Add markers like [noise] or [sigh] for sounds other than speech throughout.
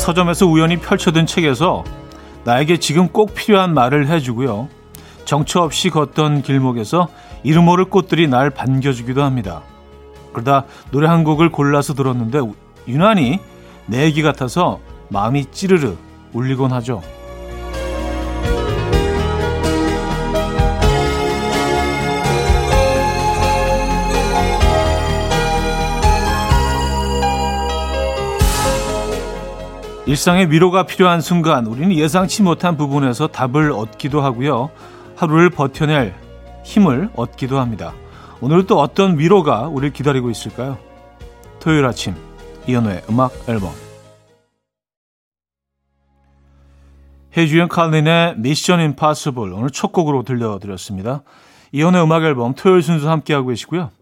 서점에서 우연히 펼쳐둔 책에서 나에게 지금 꼭 필요한 말을 해주고요. 정처 없이 걷던 길목에서 이름 모를 꽃들이 날 반겨주기도 합니다. 그러다 노래 한 곡을 골라서 들었는데 유난히 내 얘기 같아서 마음이 찌르르 울리곤 하죠. 일상의 위로가 필요한 순간 우리는 예상치 못한 부분에서 답을 얻기도 하고요. 하루를 버텨낼 힘을 얻기도 합니다. 오늘 또 어떤 위로가 우리를 기다리고 있을까요? 토요일 아침 이연우의 음악 앨범 해주연 칼린의 미션 임파서블 오늘 첫 곡으로 들려드렸습니다. 이연우의 음악 앨범 토요일 순서 함께하고 계시고요.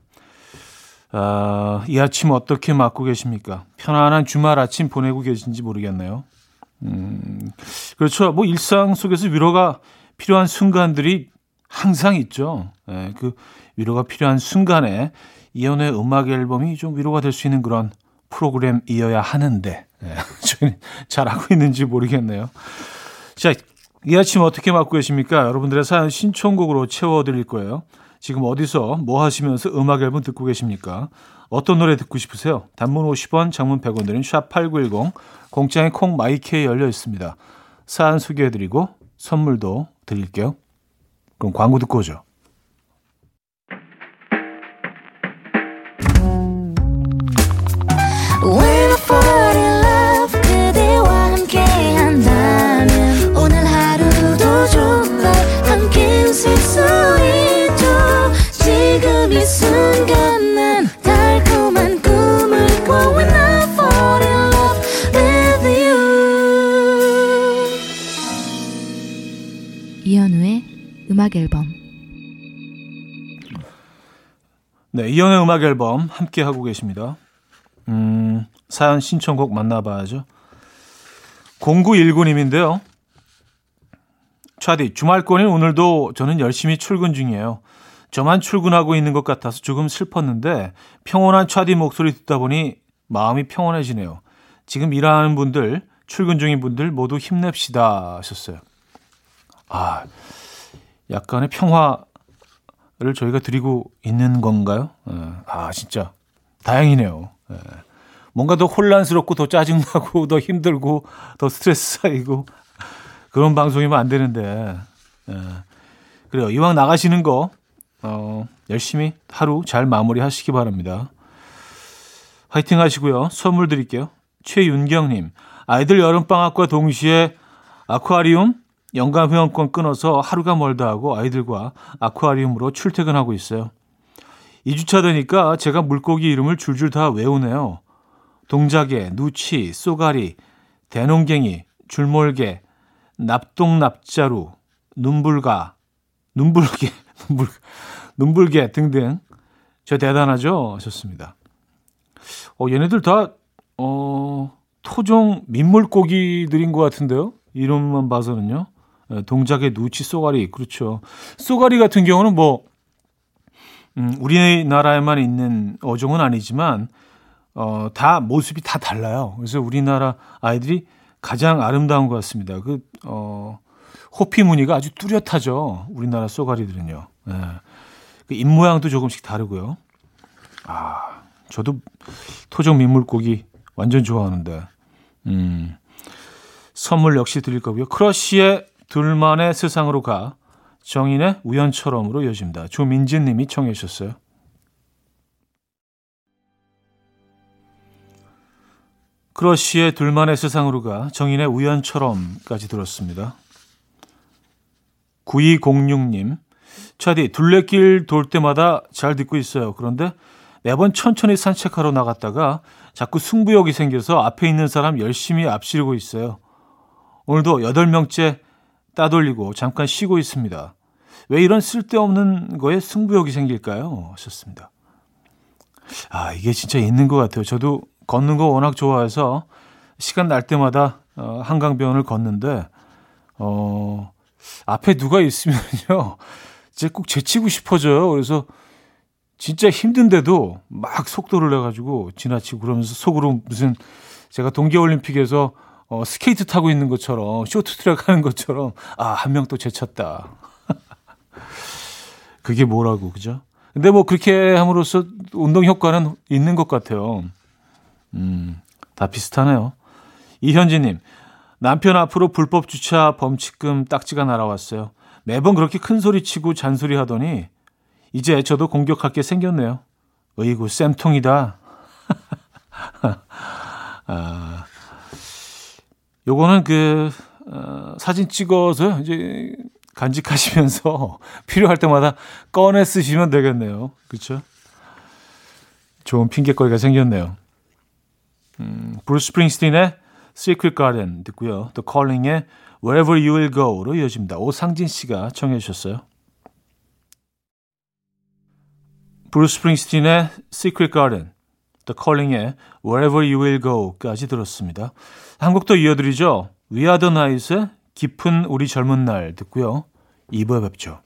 아, 이 아침 어떻게 맞고 계십니까? 편안한 주말 아침 보내고 계신지 모르겠네요. 음, 그렇죠. 뭐 일상 속에서 위로가 필요한 순간들이 항상 있죠. 네, 그 위로가 필요한 순간에 이연의 음악 앨범이 좀 위로가 될 수 있는 그런 프로그램이어야 하는데 네, [laughs] 저희는 잘 알고 있는지 모르겠네요. 자, 이 아침 어떻게 맞고 계십니까? 여러분들의 사연 신청곡으로 채워드릴 거예요. 지금 어디서 뭐 하시면서 음악 앨범 듣고 계십니까? 어떤 노래 듣고 싶으세요? 단문 50원, 장문 100원 드린 샵8910 공장의 콩 마이케이 열려 있습니다. 사연 소개해 드리고 선물도 드릴게요. 그럼 광고 듣고 오죠. 음악 앨범 함께 하고 계십니다. 음, 사연 신청곡 만나봐야죠. 0919님인데요. 차디, 주말권인 오늘도 저는 열심히 출근 중이에요. 저만 출근하고 있는 것 같아서 조금 슬펐는데 평온한 차디 목소리 듣다 보니 마음이 평온해지네요. 지금 일하는 분들, 출근 중인 분들 모두 힘냅시다 하셨어요. 아, 약간의 평화 를 저희가 드리고 있는 건가요? 예. 아, 진짜 다행이네요. 예. 뭔가 더 혼란스럽고 더 짜증나고 [laughs] 더 힘들고 더 스트레스 쌓이고 그런 방송이면 안 되는데. 예. 그래요. 이왕 나가시는 거, 어, 열심히 하루 잘 마무리 하시기 바랍니다. 화이팅 하시고요. 선물 드릴게요. 최윤경님, 아이들 여름방학과 동시에 아쿠아리움 연간 회원권 끊어서 하루가 멀다 하고 아이들과 아쿠아리움으로 출퇴근하고 있어요. 2주차 되니까 제가 물고기 이름을 줄줄 다 외우네요. 동자개, 누치, 쏘가리, 대농갱이, 줄몰개, 납동납자루, 눈불가, 눈불개, [laughs] 눈불, 눈불개 등등. 저 대단하죠? 하셨습니다. 어, 얘네들 다, 어, 토종 민물고기들인 것 같은데요? 이름만 봐서는요. 예, 동작의 누치 쏘가리 그렇죠. 쏘가리 같은 경우는 뭐 음, 우리나라에만 있는 어종은 아니지만 어, 다 모습이 다 달라요. 그래서 우리나라 아이들이 가장 아름다운 것 같습니다. 그 어, 호피 무늬가 아주 뚜렷하죠. 우리나라 쏘가리들은요. 예. 그입 모양도 조금씩 다르고요. 아, 저도 토종 민물고기 완전 좋아하는데. 음. 선물 역시 드릴 거고요. 크러쉬의 둘만의 세상으로 가 정인의 우연처럼으로 이어집니다. 조민진 님이 청해 주셨어요. 크러쉬의 둘만의 세상으로 가 정인의 우연처럼까지 들었습니다. 9206님 차디 둘레길 돌 때마다 잘 듣고 있어요. 그런데 매번 천천히 산책하러 나갔다가 자꾸 승부욕이 생겨서 앞에 있는 사람 열심히 앞지르고 있어요. 오늘도 8명째 따돌리고 잠깐 쉬고 있습니다. 왜 이런 쓸데없는 거에 승부욕이 생길까요? 하셨습니다. 아, 이게 진짜 있는 것 같아요. 저도 걷는 거 워낙 좋아해서 시간 날 때마다 어, 한강변을 걷는데, 어, 앞에 누가 있으면요. [laughs] 이제 꼭 제치고 싶어져요. 그래서 진짜 힘든데도 막 속도를 내가지고 지나치고 그러면서 속으로 무슨 제가 동계올림픽에서 어, 스케이트 타고 있는 것처럼, 쇼트트랙 하는 것처럼, 아, 한 명 또 제쳤다. [laughs] 그게 뭐라고, 그죠? 근데 뭐 그렇게 함으로써 운동 효과는 있는 것 같아요. 음, 다 비슷하네요. 이현지님, 남편 앞으로 불법 주차 범칙금 딱지가 날아왔어요. 매번 그렇게 큰 소리 치고 잔소리 하더니, 이제 저도 공격할 게 생겼네요. 어이구, 쌤통이다. [laughs] 아, 요거는 그, 어, 사진 찍어서 이제 간직하시면서 [laughs] 필요할 때마다 꺼내 쓰시면 되겠네요. 그렇죠? 좋은 핑계거리가 생겼네요. 음, 브루스 스프링스틴의 Secret Garden 듣고요. The Calling의 Wherever You Will Go로 이어집니다. 오상진 씨가 청해 주셨어요. 브루스 스프링스틴의 Secret Garden, The Calling의 Wherever You Will Go까지 들었습니다. 한곡더 이어드리죠. We Are The Night의 깊은 우리 젊은 날 듣고요. 2부에 뵙죠.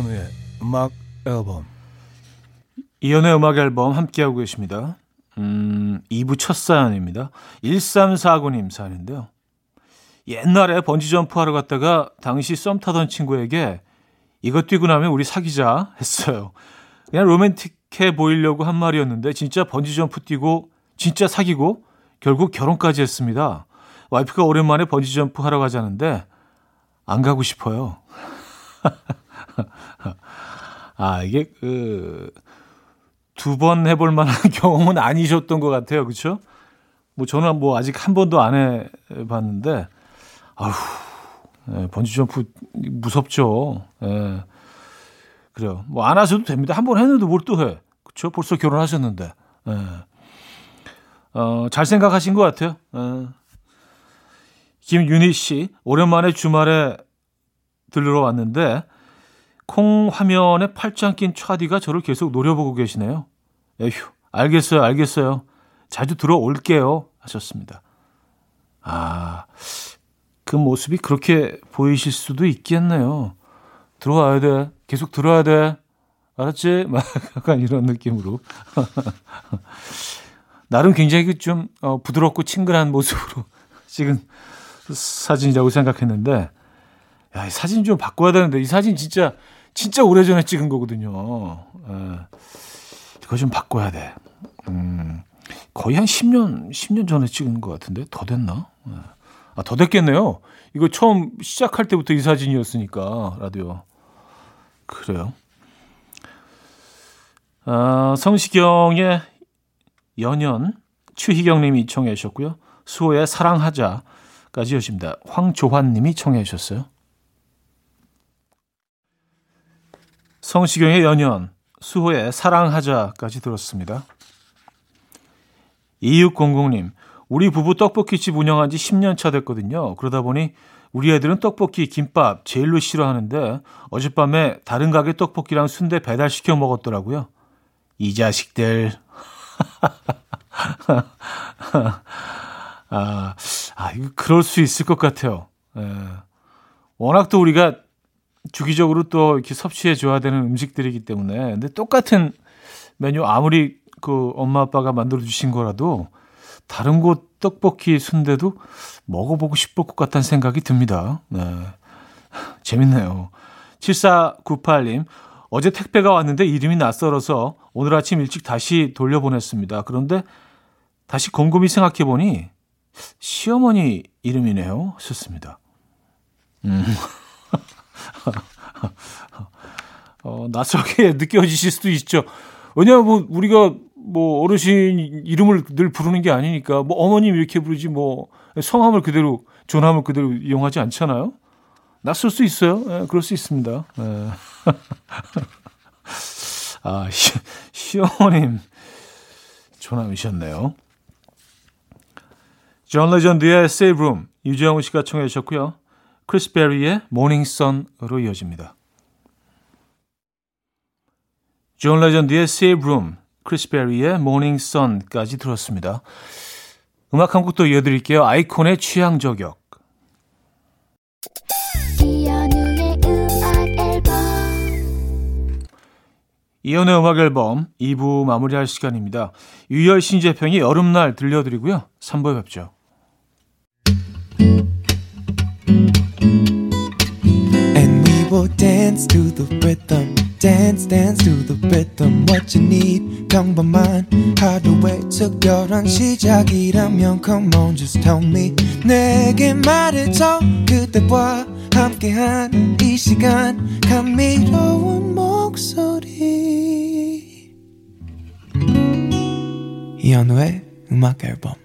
이현우의 음악 앨범 이현우의 음악 앨범 함께하고 계십니다. 음, 2부 첫 사연입니다. 1349님 사연인데요. 옛날에 번지점프 하러 갔다가 당시 썸 타던 친구에게 이거 뛰고 나면 우리 사귀자 했어요. 그냥 로맨틱해 보이려고 한 말이었는데 진짜 번지점프 뛰고 진짜 사귀고 결국 결혼까지 했습니다. 와이프가 오랜만에 번지점프 하러 가자는데 안 가고 싶어요. [laughs] 아, 이게 그, 두 번 해볼 만한 [laughs] 경험은 아니셨던 것 같아요. 그쵸? 뭐 저는 뭐 아직 한 번도 안 해봤는데, 아휴, 예, 번지점프 무섭죠. 예. 그래요. 뭐 안 하셔도 됩니다. 한 번 했는데 뭘 또 해. 그쵸? 벌써 결혼하셨는데. 예. 어, 잘 생각하신 것 같아요. 예. 김윤희 씨, 오랜만에 주말에 들러 왔는데, 콩 화면에 팔짱 낀 차디가 저를 계속 노려보고 계시네요. 에휴, 알겠어요, 알겠어요. 자주 들어올게요. 하셨습니다. 아, 그 모습이 그렇게 보이실 수도 있겠네요. 들어와야 돼. 계속 들어야 돼. 알았지? [laughs] 막 약간 이런 느낌으로. [laughs] 나름 굉장히 좀 어, 부드럽고 친근한 모습으로 [laughs] 찍은 사진이라고 생각했는데, 야, 이 사진 좀 바꿔야 되는데, 이 사진 진짜 진짜 오래전에 찍은 거거든요. 예. 이거 좀 바꿔야 돼. 음, 거의 한 10년, 10년 전에 찍은 것 같은데? 더 됐나? 예. 아, 더 됐겠네요. 이거 처음 시작할 때부터 이 사진이었으니까, 라디오. 그래요. 아, 성시경의 연연, 추희경 님이 청해 주셨고요. 수호의 사랑하자까지 여십니다. 황조환 님이 청해 주셨어요. 성시경의 연연, 수호의 사랑하자까지 들었습니다. 2600님, 우리 부부 떡볶이집 운영한 지 10년 차 됐거든요. 그러다 보니 우리 애들은 떡볶이, 김밥 제일로 싫어하는데 어젯밤에 다른 가게 떡볶이랑 순대 배달시켜 먹었더라고요. 이 자식들. [laughs] 아, 아, 그럴 수 있을 것 같아요. 예. 워낙 또 우리가 주기적으로 또 이렇게 섭취해 줘야 되는 음식들이기 때문에 근데 똑같은 메뉴 아무리 그 엄마 아빠가 만들어 주신 거라도 다른 곳 떡볶이 순대도 먹어보고 싶을 것 같다는 생각이 듭니다. 네. [laughs] 재밌네요. 7498님, 어제 택배가 왔는데 이름이 낯설어서 오늘 아침 일찍 다시 돌려보냈습니다. 그런데 다시 곰곰이 생각해보니 시어머니 이름이네요. 하셨습니다. 음. [laughs] [laughs] 어, 낯설게 [laughs] 느껴지실 수도 있죠. 왜냐하면 뭐 우리가 뭐 어르신 이름을 늘 부르는 게 아니니까 뭐 어머님 이렇게 부르지 뭐 성함을 그대로 존함을 그대로 이용하지 않잖아요. 낯설 수 있어요. 네, 그럴 수 있습니다. 네. [laughs] 아, 시, 시어머님 존함이셨네요. 존 레전드의 Save Room 유재영 씨가 청해 주셨고요. 크리스 베리의 Morning Sun으로 이어집니다. 존 레전드의 Save Room, 크리스 베리의 Morning Sun까지 들었습니다. 음악 한 곡도 이어드릴게요. 아이콘의 취향 저격. 이연의 음악 앨범 2부 마무리할 시간입니다. 유열 신재평이 여름날 들려드리고요. 3부에 뵙죠. And we will dance to the rhythm. dance dance to the rhythm what you need 평범한 하루의 특별한 시작이라면 come on just tell me 내게 말해줘 그대와 함께한 이 시간 감미로운 목소리 이현우의 음악 앨범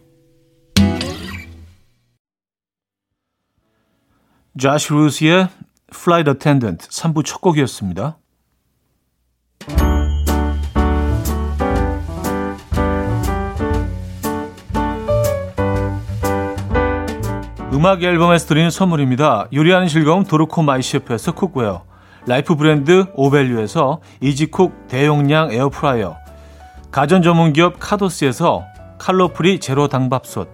자시 루스의 Flight Attendant 3부 첫 곡이었습니다. 음악 앨범에서 드리는 선물입니다. 요리하는 즐거움 도르코 마이셰프에서 cookware life 브랜드 오벨류에서 이지쿡 대용량 에어프라이어 가전 전문기업 카도스에서 칼로프리 제로 당밥솥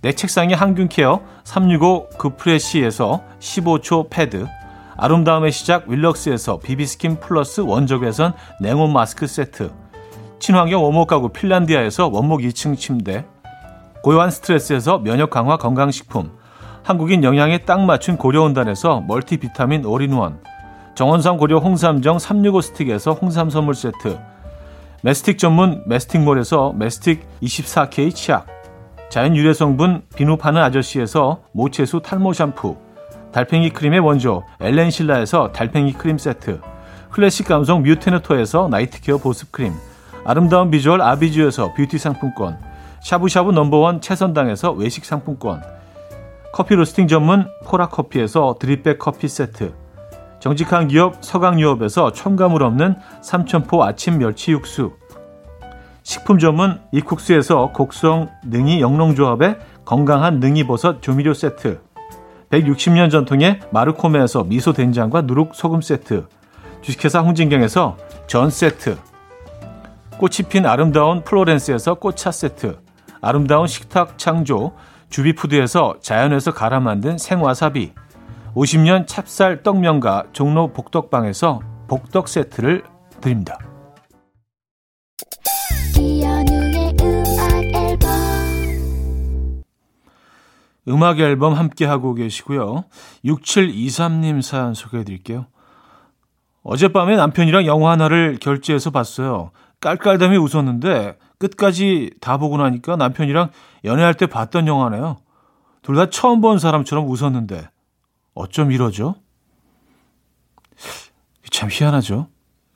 내 책상의 항균care 365 그프레시에서 15초 패드 아름다움의 시작 윌럭스에서 비비스킨 플러스 원적외선 냉온 마스크 세트. 친환경 원목 가구 핀란디아에서 원목 2층 침대. 고요한 스트레스에서 면역 강화 건강식품. 한국인 영양에 딱 맞춘 고려은단에서 멀티비타민 올인원. 정원삼 고려 홍삼정 365 스틱에서 홍삼 선물 세트. 메스틱 전문 메스틱몰에서 메스틱 24K 치약. 자연 유래 성분 비누 파는 아저씨에서 모체수 탈모 샴푸 달팽이 크림의 원조 엘렌실라에서 달팽이 크림 세트 클래식 감성 뮤테너토에서 night care 보습 크림 아름다운 비주얼 아비주에서 뷰티 상품권 샤브샤브 number one 채선당에서 외식 상품권 커피 로스팅 전문 포라커피에서 drip bag 커피 세트 정직한 기업 서강유업에서 첨가물 없는 삼천포 아침 멸치 육수 식품 전문 이쿡스에서 곡성 능이 영농조합의 건강한 능이버섯 조미료 세트 160년 전통의 마르코메에서 미소 된장과 누룩 소금 세트 주식회사 홍진경에서 전 세트 꽃이 핀 아름다운 플로렌스에서 꽃차 세트 아름다운 식탁 창조 주비푸드에서 자연에서 갈아 만든 생와사비 50년 찹쌀 떡면과 종로 복덕방에서 복덕 세트를 드립니다. 음악 앨범 함께 하고 계시고요. 6723님 사연 소개해 드릴게요. 어젯밤에 남편이랑 영화 하나를 결제해서 봤어요. 깔깔담이 웃었는데 끝까지 다 보고 나니까 남편이랑 연애할 때 봤던 영화네요. 둘 다 처음 본 사람처럼 웃었는데 어쩜 이러죠? 참 희한하죠.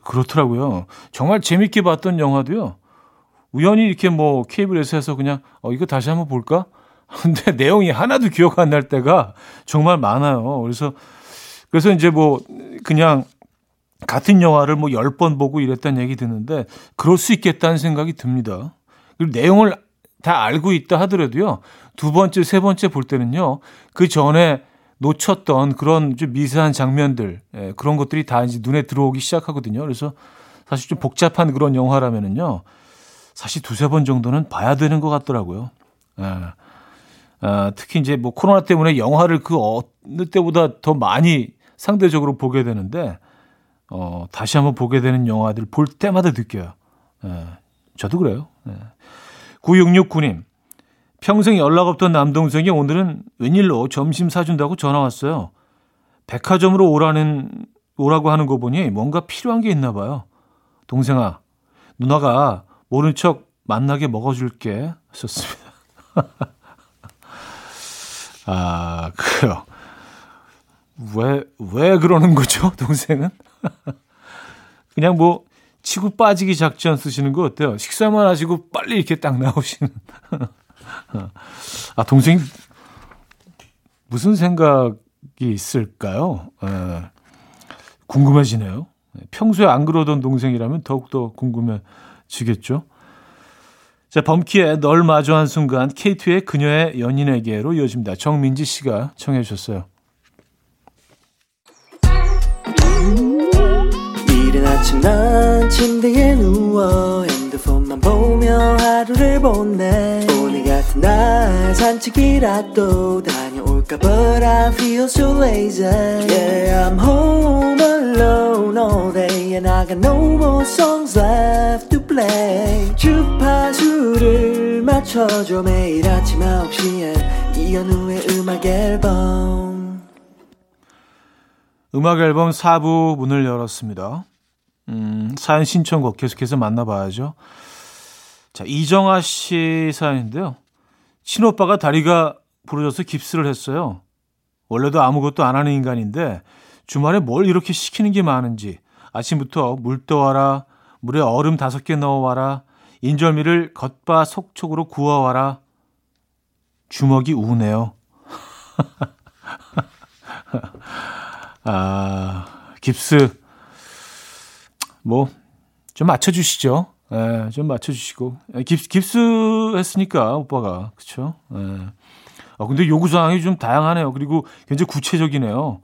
그렇더라고요. 정말 재밌게 봤던 영화도요. 우연히 이렇게 뭐 케이블에서 해서 그냥 어 이거 다시 한번 볼까? [laughs] 근데 내용이 하나도 기억 안 날 때가 정말 많아요. 그래서 그래서 이제 뭐 그냥 같은 영화를 뭐열번 보고 이랬다는 얘기 듣는데 그럴 수 있겠다는 생각이 듭니다. 그리고 내용을 다 알고 있다 하더라도요. 두 번째, 세 번째 볼 때는요. 그 전에 놓쳤던 그런 좀 미세한 장면들, 예, 그런 것들이 다 이제 눈에 들어오기 시작하거든요. 그래서 사실 좀 복잡한 그런 영화라면은요. 사실 두세 번 정도는 봐야 되는 것 같더라고요. 예. 아, 특히 이제 뭐 코로나 때문에 영화를 그 어느 때보다 더 많이 상대적으로 보게 되는데, 어, 다시 한번 보게 되는 영화들 볼 때마다 느껴요. 예, 저도 그래요. 예. 9669님, 평생 연락 없던 남동생이 오늘은 웬일로 점심 사준다고 전화 왔어요. 백화점으로 오라는, 오라고 하는 거 보니 뭔가 필요한 게 있나 봐요. 동생아, 누나가 모른 척 만나게 먹어줄게. 하셨습니다. [laughs] 아, 그래요. 왜, 왜 그러는 거죠, [laughs] 동생은? 그냥 뭐, 치고 빠지기 작전 쓰시는 거 어때요? 식사만 하시고 빨리 이렇게 딱 나오시는. 아, 동생이 무슨 생각이 있을까요? 에, 궁금해지네요. 평소에 안 그러던 동생이라면 더욱더 궁금해지겠죠? 자, 범키의 널 마주한 순간 K2의 그녀의 연인에게로 이어집니다. 정민지 씨가 청해 주셨어요. 이른 아침 난 침대에 누워 핸드폰만 보며 하루를 보내 오늘 같은 날 산책이라도 다녀올까 But I feel so lazy Yeah I'm home alone all day And I got no more songs left play. 주파수를 맞춰줘. 매일 아침 9시에 이현우의 음악 앨범. 음악 앨범 4부 문을 열었습니다. 음, 사연 신청곡 계속해서 만나봐야죠. 자 이정아 씨 사연인데요. 친오빠가 다리가 부러져서 깁스를 했어요. 원래도 아무것도 안 하는 인간인데 주말에 뭘 이렇게 시키는 게 많은지 아침부터 물 떠와라, 물에 얼음 다섯 개 넣어와라, 인절미를 겉바 속촉으로 구워와라. 주먹이 우네요. [laughs] 아, 깁스. 뭐, 좀 맞춰주시죠. 예, 좀 맞춰주시고. 예, 깁스, 깁스 했으니까, 오빠가. 그쵸? 예. 아, 근데 요구사항이 좀 다양하네요. 그리고 굉장히 구체적이네요.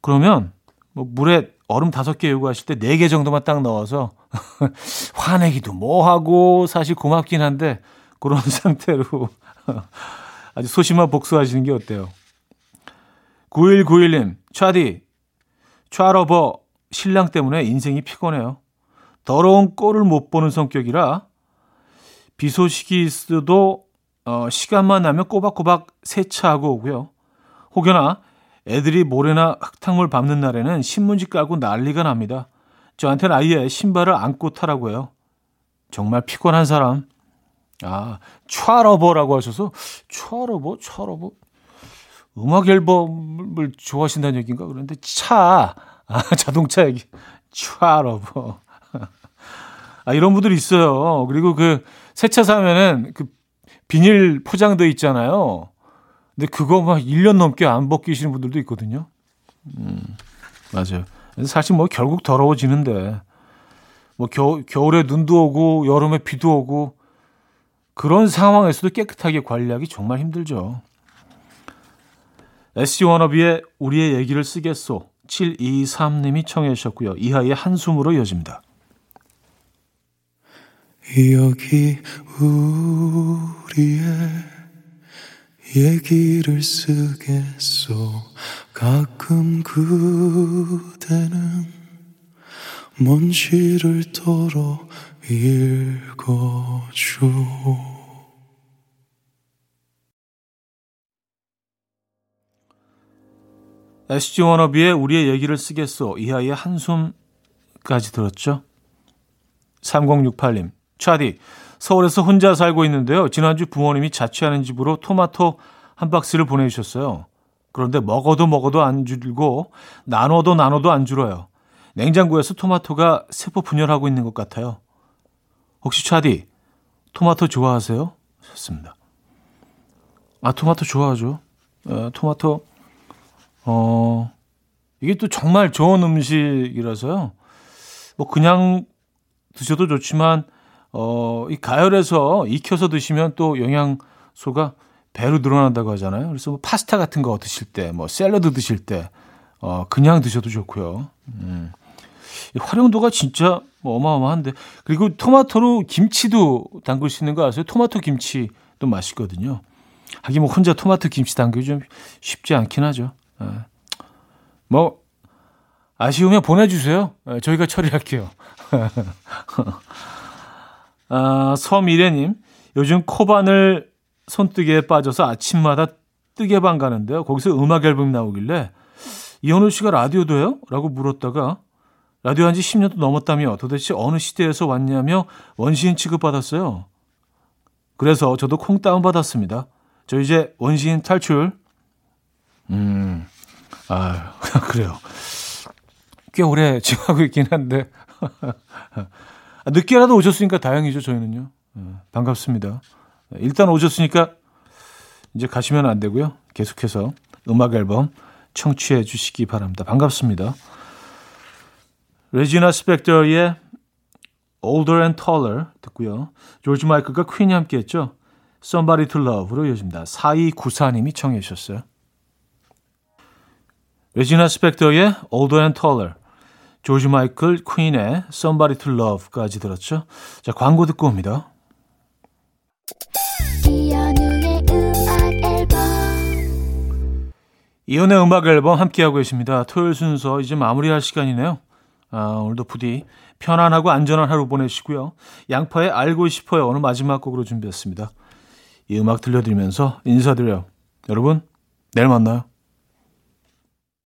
그러면 뭐 물에 얼음 다섯 개 요구하실 때 네 개 정도만 딱 넣어서 [laughs] 화내기도 뭐하고 사실 고맙긴 한데 그런 [laughs] 상태로 아주 소심한 복수하시는 게 어때요? 9191님, 차디, 차러버 신랑 때문에 인생이 피곤해요. 더러운 꼴을 못 보는 성격이라 비 소식이 있어도 어, 시간만 나면 꼬박꼬박 세차하고 오고요. 혹여나 애들이 모래나 흙탕물 밟는 날에는 신문지 깔고 난리가 납니다. 저한테는 아예 신발을 안고 타라고 해요. 정말 피곤한 사람. 아, 촤러버라고 하셔서 촤러버, 촤러버. 음악 앨범을 좋아하신다는 얘기인가? 그런데 차, 아, [laughs] 자동차 얘기. 촤러버. 아, 이런 분들이 있어요. 그리고 그 새 차 사면은 그 비닐 포장돼 있잖아요. 근데 그거 막 1년 넘게 안 벗기시는 분들도 있거든요. 음, 맞아요. 사실 뭐 결국 더러워지는데 뭐 겨, 겨울에 눈도 오고 여름에 비도 오고 그런 상황에서도 깨끗하게 관리하기 정말 힘들죠. SG 워너비의 우리의 얘기를 쓰겠소 723님이 청해 주셨고요. 이하의 한숨으로 이어집니다. 여기 우리의 얘기를 쓰겠소. 가끔 그대는 먼지를 털어 읽어줘. SG 워너비의 우리의 얘기를 쓰겠소. 이하의 한숨까지 들었죠? 3068님 차디 서울에서 혼자 살고 있는데요. 지난주 부모님이 자취하는 집으로 토마토 한 박스를 보내주셨어요. 그런데 먹어도 먹어도 안 줄고 나눠도 나눠도 안 줄어요. 냉장고에서 토마토가 세포 분열하고 있는 것 같아요. 혹시 차디 토마토 좋아하세요? 좋습니다. 아 토마토 좋아하죠. 어, 토마토 어 이게 또 정말 좋은 음식이라서요. 뭐 그냥 드셔도 좋지만 어, 이 가열해서 익혀서 드시면 또 영양소가 배로 늘어난다고 하잖아요. 그래서 뭐 파스타 같은 거 드실 때, 뭐 샐러드 드실 때, 어, 그냥 드셔도 좋고요. 음. 활용도가 진짜 뭐 어마어마한데. 그리고 토마토로 김치도 담글 수 있는 거 아세요? 토마토 김치도 맛있거든요. 하긴 뭐 혼자 토마토 김치 담그기 좀 쉽지 않긴 하죠. 예. 뭐, 아쉬우면 보내주세요. 예, 저희가 처리할게요. [laughs] 아, 서미래님, 요즘 코바늘 손뜨개에 빠져서 아침마다 뜨개방 가는데요. 거기서 음악 앨범 나오길래 이현우 씨가 라디오도 해요? 라고 물었다가 라디오 한 지 10년도 넘었다며 도대체 어느 시대에서 왔냐며 원시인 취급받았어요. 그래서 저도 콩 다운받았습니다. 저 이제 원시인 탈출. 음, 아, [laughs] 그래요. 꽤 오래 지하고 있긴 한데. [laughs] 아, 늦게라도 오셨으니까 다행이죠, 저희는요. 네, 반갑습니다. 일단 오셨으니까 이제 가시면 안 되고요. 계속해서 음악 앨범 청취해 주시기 바랍니다. 반갑습니다. 레지나 스펙터의 Older and Taller 듣고요. 조지 마이클과 퀸이 함께 했죠. Somebody to Love로 이어집니다. 4294님이 청해 주셨어요. 레지나 스펙터의 Older and Taller, 조지 마이클 퀸의 Somebody to Love까지 들었죠. 자, 광고 듣고 옵니다. 이연의 음악 앨범 함께하고 계십니다. 토요일 순서 이제 마무리할 시간이네요. 아, 오늘도 부디 편안하고 안전한 하루 보내시고요. 양파의 알고 싶어요. 오늘 마지막 곡으로 준비했습니다. 이 음악 들려드리면서 인사드려요. 여러분, 내일 만나요.